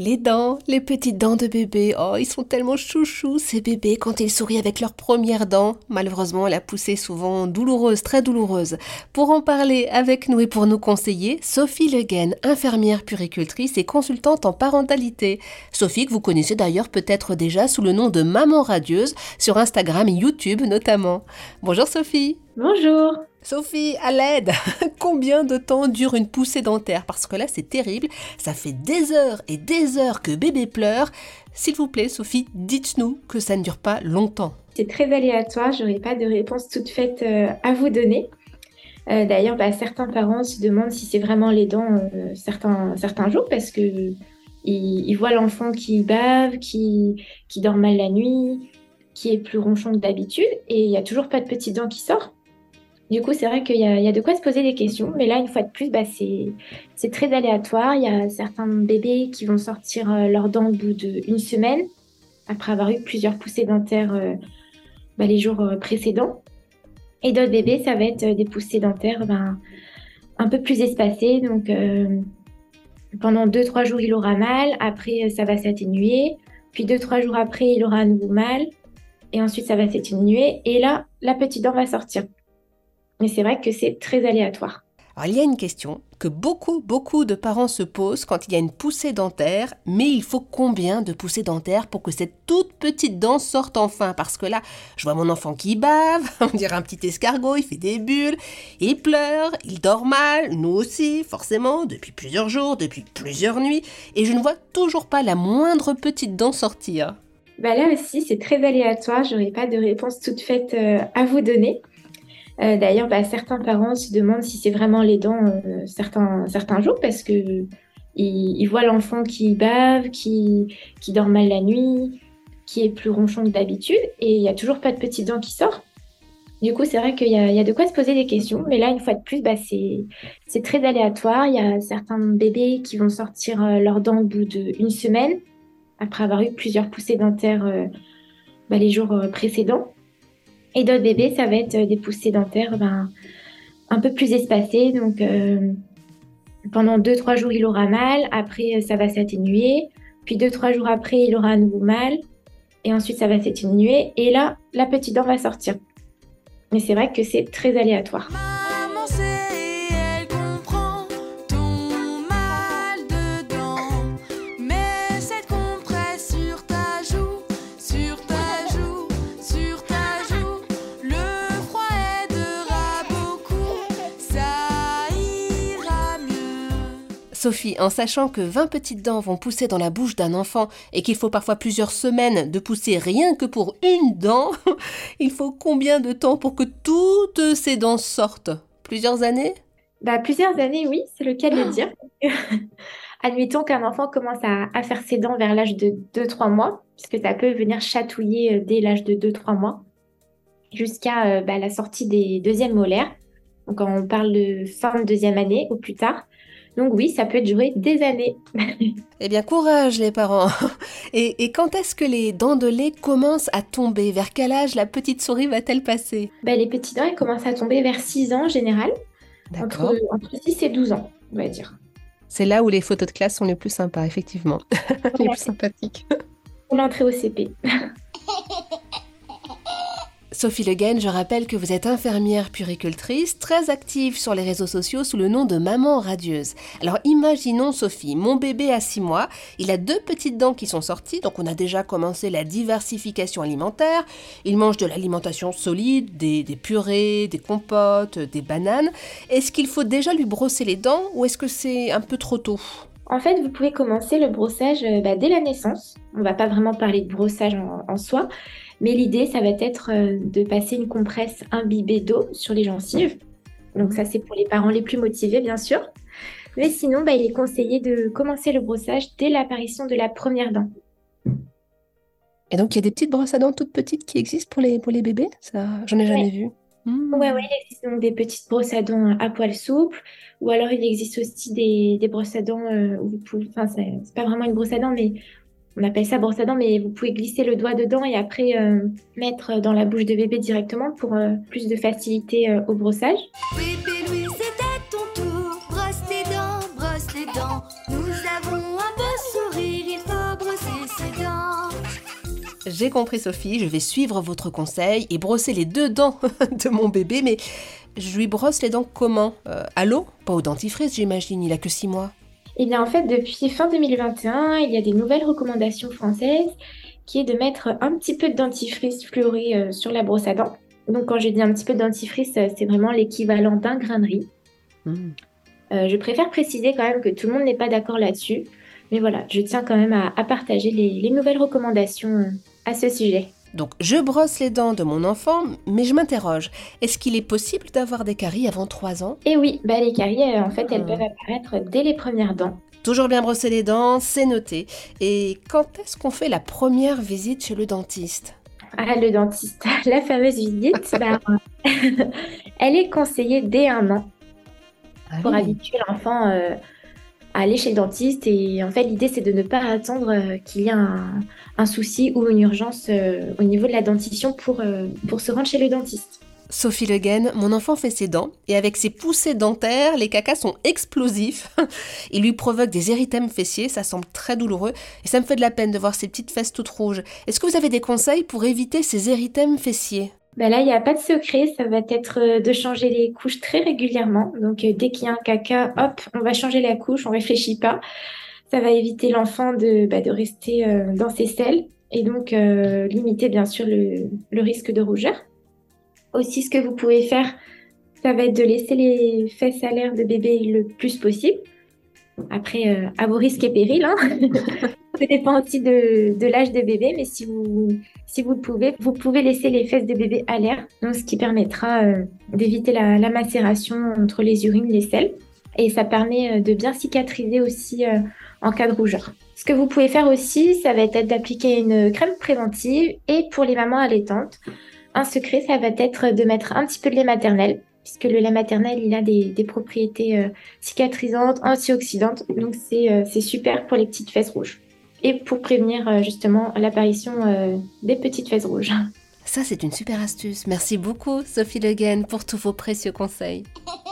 Les dents, les petites dents de bébé, oh, ils sont tellement chouchous, ces bébés, quand ils sourient avec leurs premières dents. Malheureusement, la poussée est souvent douloureuse, très douloureuse. Pour en parler avec nous et pour nous conseiller, Sophie Leguen, infirmière puricultrice et consultante en parentalité. Sophie, que vous connaissez d'ailleurs peut-être déjà sous le nom de Maman Radieuse, sur Instagram et YouTube notamment. Bonjour Sophie. Bonjour. Sophie, à l'aide Combien de temps dure une poussée dentaire? Parce que là, c'est terrible. Ça fait des heures et des heures que bébé pleure. S'il vous plaît, Sophie, dites-nous que ça ne dure pas longtemps. C'est très aléatoire. J'aurais pas de réponse toute faite euh, à vous donner. Euh, d'ailleurs, bah, certains parents se demandent si c'est vraiment les dents euh, certains, certains jours parce que ils, voient l'enfant qui bave, qui, qui dort mal la nuit, qui est plus ronchon que d'habitude et il n'y a toujours pas de petites dents qui sortent. Du coup, c'est vrai qu'il y, a de quoi se poser des questions, mais là, une fois de plus, bah, c'est très aléatoire. Il y a certains bébés qui vont sortir euh, leurs dents au bout d'une semaine, après avoir eu plusieurs poussées dentaires euh, bah, les jours euh, précédents. Et d'autres bébés, ça va être des poussées dentaires ben, un peu plus espacées. Donc, pendant 2-3 jours, il aura mal. Après, ça va s'atténuer. Puis 2-3 jours après, il aura à nouveau mal. Et ensuite, ça va s'atténuer. Et là, la petite dent va sortir. Mais c'est vrai que c'est très aléatoire. Alors, il y a une question que beaucoup, beaucoup de parents se posent quand il y a une poussée dentaire, mais il faut combien de poussées dentaires pour que cette toute petite dent sorte enfin? Parce que là, je vois mon enfant qui bave, on dirait un petit escargot, il fait des bulles, il pleure, il dort mal, nous aussi, forcément, depuis plusieurs jours, depuis plusieurs nuits, et je ne vois toujours pas la moindre petite dent sortir. Bah là aussi, c'est très aléatoire, j'aurais pas de réponse toute faite euh, à vous donner. Euh, d'ailleurs, bah, certains parents se demandent si c'est vraiment les dents euh, certains, certains jours parce que ils, voient l'enfant qui bave, qui, qui dort mal la nuit, qui est plus ronchon que d'habitude et il n'y a toujours pas de petites dents qui sortent. Du coup, c'est vrai qu'il y, y, a de quoi se poser des questions, mais là, une fois de plus, bah, c'est très aléatoire. Il y a certains bébés qui vont sortir euh, leurs dents au bout d'une semaine, après avoir eu plusieurs poussées dentaires bah, les jours précédents. Et d'autres bébés, ça va être des poussées dentaires ben, un peu plus espacées. Donc, euh, pendant 2-3 jours, il aura mal. Après, ça va s'atténuer. Puis 2-3 jours après, il aura à nouveau mal. Et ensuite, ça va s'atténuer. Et là, la petite dent va sortir. Mais c'est vrai que c'est très aléatoire. Sophie, en sachant que 20 petites dents vont pousser dans la bouche d'un enfant et qu'il faut parfois plusieurs semaines de pousser rien que pour une dent, il faut combien de temps pour que toutes ces dents sortent? Plusieurs années? Bah, Plusieurs années, oui, c'est le cas de le dire. Admettons qu'un enfant commence à, faire ses dents vers l'âge de 2-3 mois, puisque ça peut venir chatouiller euh, dès l'âge de 2-3 mois, jusqu'à euh, bah, la sortie des deuxièmes molaires. Donc, on parle de fin de deuxième année ou plus tard, donc oui, ça peut durer des années. eh bien, courage les parents. Et, quand est-ce que les dents de lait commencent à tomber? Vers quel âge la petite souris va-t-elle passer? Ben, Les petites dents, elles commencent à tomber vers 6 ans en général. Entre, entre 6 et 12 ans, on va dire. C'est là où les photos de classe sont les plus sympas, effectivement. les plus sympathiques. Pour l'entrée au CP. Sophie Le je rappelle que vous êtes infirmière puricultrice, très active sur les réseaux sociaux sous le nom de Maman Radieuse. Alors imaginons Sophie, mon bébé a 6 mois, il a deux petites dents qui sont sorties, donc on a déjà commencé la diversification alimentaire. Il mange de l'alimentation solide, des, purées, des compotes, des bananes. Est-ce qu'il faut déjà lui brosser les dents ou est-ce que c'est un peu trop tôt? En fait, vous pouvez commencer le brossage euh, bah, dès la naissance. On ne va pas vraiment parler de brossage en soi, mais l'idée, ça va être euh, de passer une compresse imbibée d'eau sur les gencives. Donc ça, c'est pour les parents les plus motivés, bien sûr. Mais sinon, bah, il est conseillé de commencer le brossage dès l'apparition de la première dent. Et donc, il y a des petites brosses à dents toutes petites qui existent pour les, pour les bébés? Ça, j'en ai jamais vu. Mmh. Ouais, ouais, il existe donc des petites brosses à dents à poils souples, ou alors il existe aussi des, des brosses à dents euh, où vous pouvez, enfin, c'est pas vraiment une brosse à dents, mais on appelle ça brosse à dents, mais vous pouvez glisser le doigt dedans et après euh, mettre dans la bouche de bébé directement pour euh, plus de facilité euh, au brossage. Bébé c'est à ton tour, brosse dents, brosse les dents. Nous avons un sourire, il faut brosser ses dents. J'ai compris Sophie, je vais suivre votre conseil et brosser les deux dents de mon bébé, mais je lui brosse les dents comment? À l'eau? Pas au dentifrice j'imagine, il a que 6 mois. Eh bien en fait depuis fin 2021, il y a des nouvelles recommandations françaises qui est de mettre un petit peu de dentifrice fluoré euh, sur la brosse à dents. Donc quand j'ai dit un petit peu de dentifrice, euh, c'est vraiment l'équivalent d'un grain de riz. Hmm. je préfère préciser quand même que tout le monde n'est pas d'accord là-dessus. Mais voilà, je tiens quand même à, partager les, nouvelles recommandations euh, à ce sujet. Donc je brosse les dents de mon enfant, mais je m'interroge, est-ce qu'il est possible d'avoir des caries avant 3 ans? Eh oui, bah les caries, euh, en fait, elles ah. peuvent apparaître dès les premières dents. Toujours bien brosser les dents, c'est noté. Et quand est-ce qu'on fait la première visite chez le dentiste? Ah, le dentiste, la fameuse visite, bah, elle est conseillée dès un an ah pour habituer l'enfant euh, aller chez le dentiste. Et en fait, l'idée, c'est de ne pas attendre euh, qu'il y ait un, souci ou une urgence euh, au niveau de la dentition pour, euh, pour se rendre chez le dentiste. Sophie Le Guen, mon enfant fait ses dents et avec ses poussées dentaires, les cacas sont explosifs. Il lui provoque des érythèmes fessiers, ça semble très douloureux et ça me fait de la peine de voir ses petites fesses toutes rouges. Est-ce que vous avez des conseils pour éviter ces érythèmes fessiers? Ben là, il n'y a pas de secret, ça va être euh, de changer les couches très régulièrement. Donc, euh, dès qu'il y a un caca, hop, on va changer la couche, on réfléchit pas. Ça va éviter l'enfant de, bah, rester euh, dans ses selles et donc limiter bien sûr le, le, risque de rougeur. Aussi, ce que vous pouvez faire, ça va être de laisser les fesses à l'air de bébé le plus possible. Après, à vos risques et périls. Hein. Ça dépend aussi de, l'âge de bébé, mais si vous, le pouvez, vous pouvez laisser les fesses de bébé à l'air, ce qui permettra euh, d'éviter la, macération entre les urines, les selles. Et ça permet euh, de bien cicatriser aussi euh, en cas de rougeur. Ce que vous pouvez faire aussi, ça va être d'appliquer une crème préventive. Et pour les mamans allaitantes, un secret, ça va être de mettre un petit peu de lait maternel puisque le lait maternel, il a des propriétés cicatrisantes, antioxydantes. Donc, c'est super pour les petites fesses rouges et pour prévenir euh, justement l'apparition euh, des petites fesses rouges. Ça, c'est une super astuce. Merci beaucoup, Sophie Le pour tous vos précieux conseils.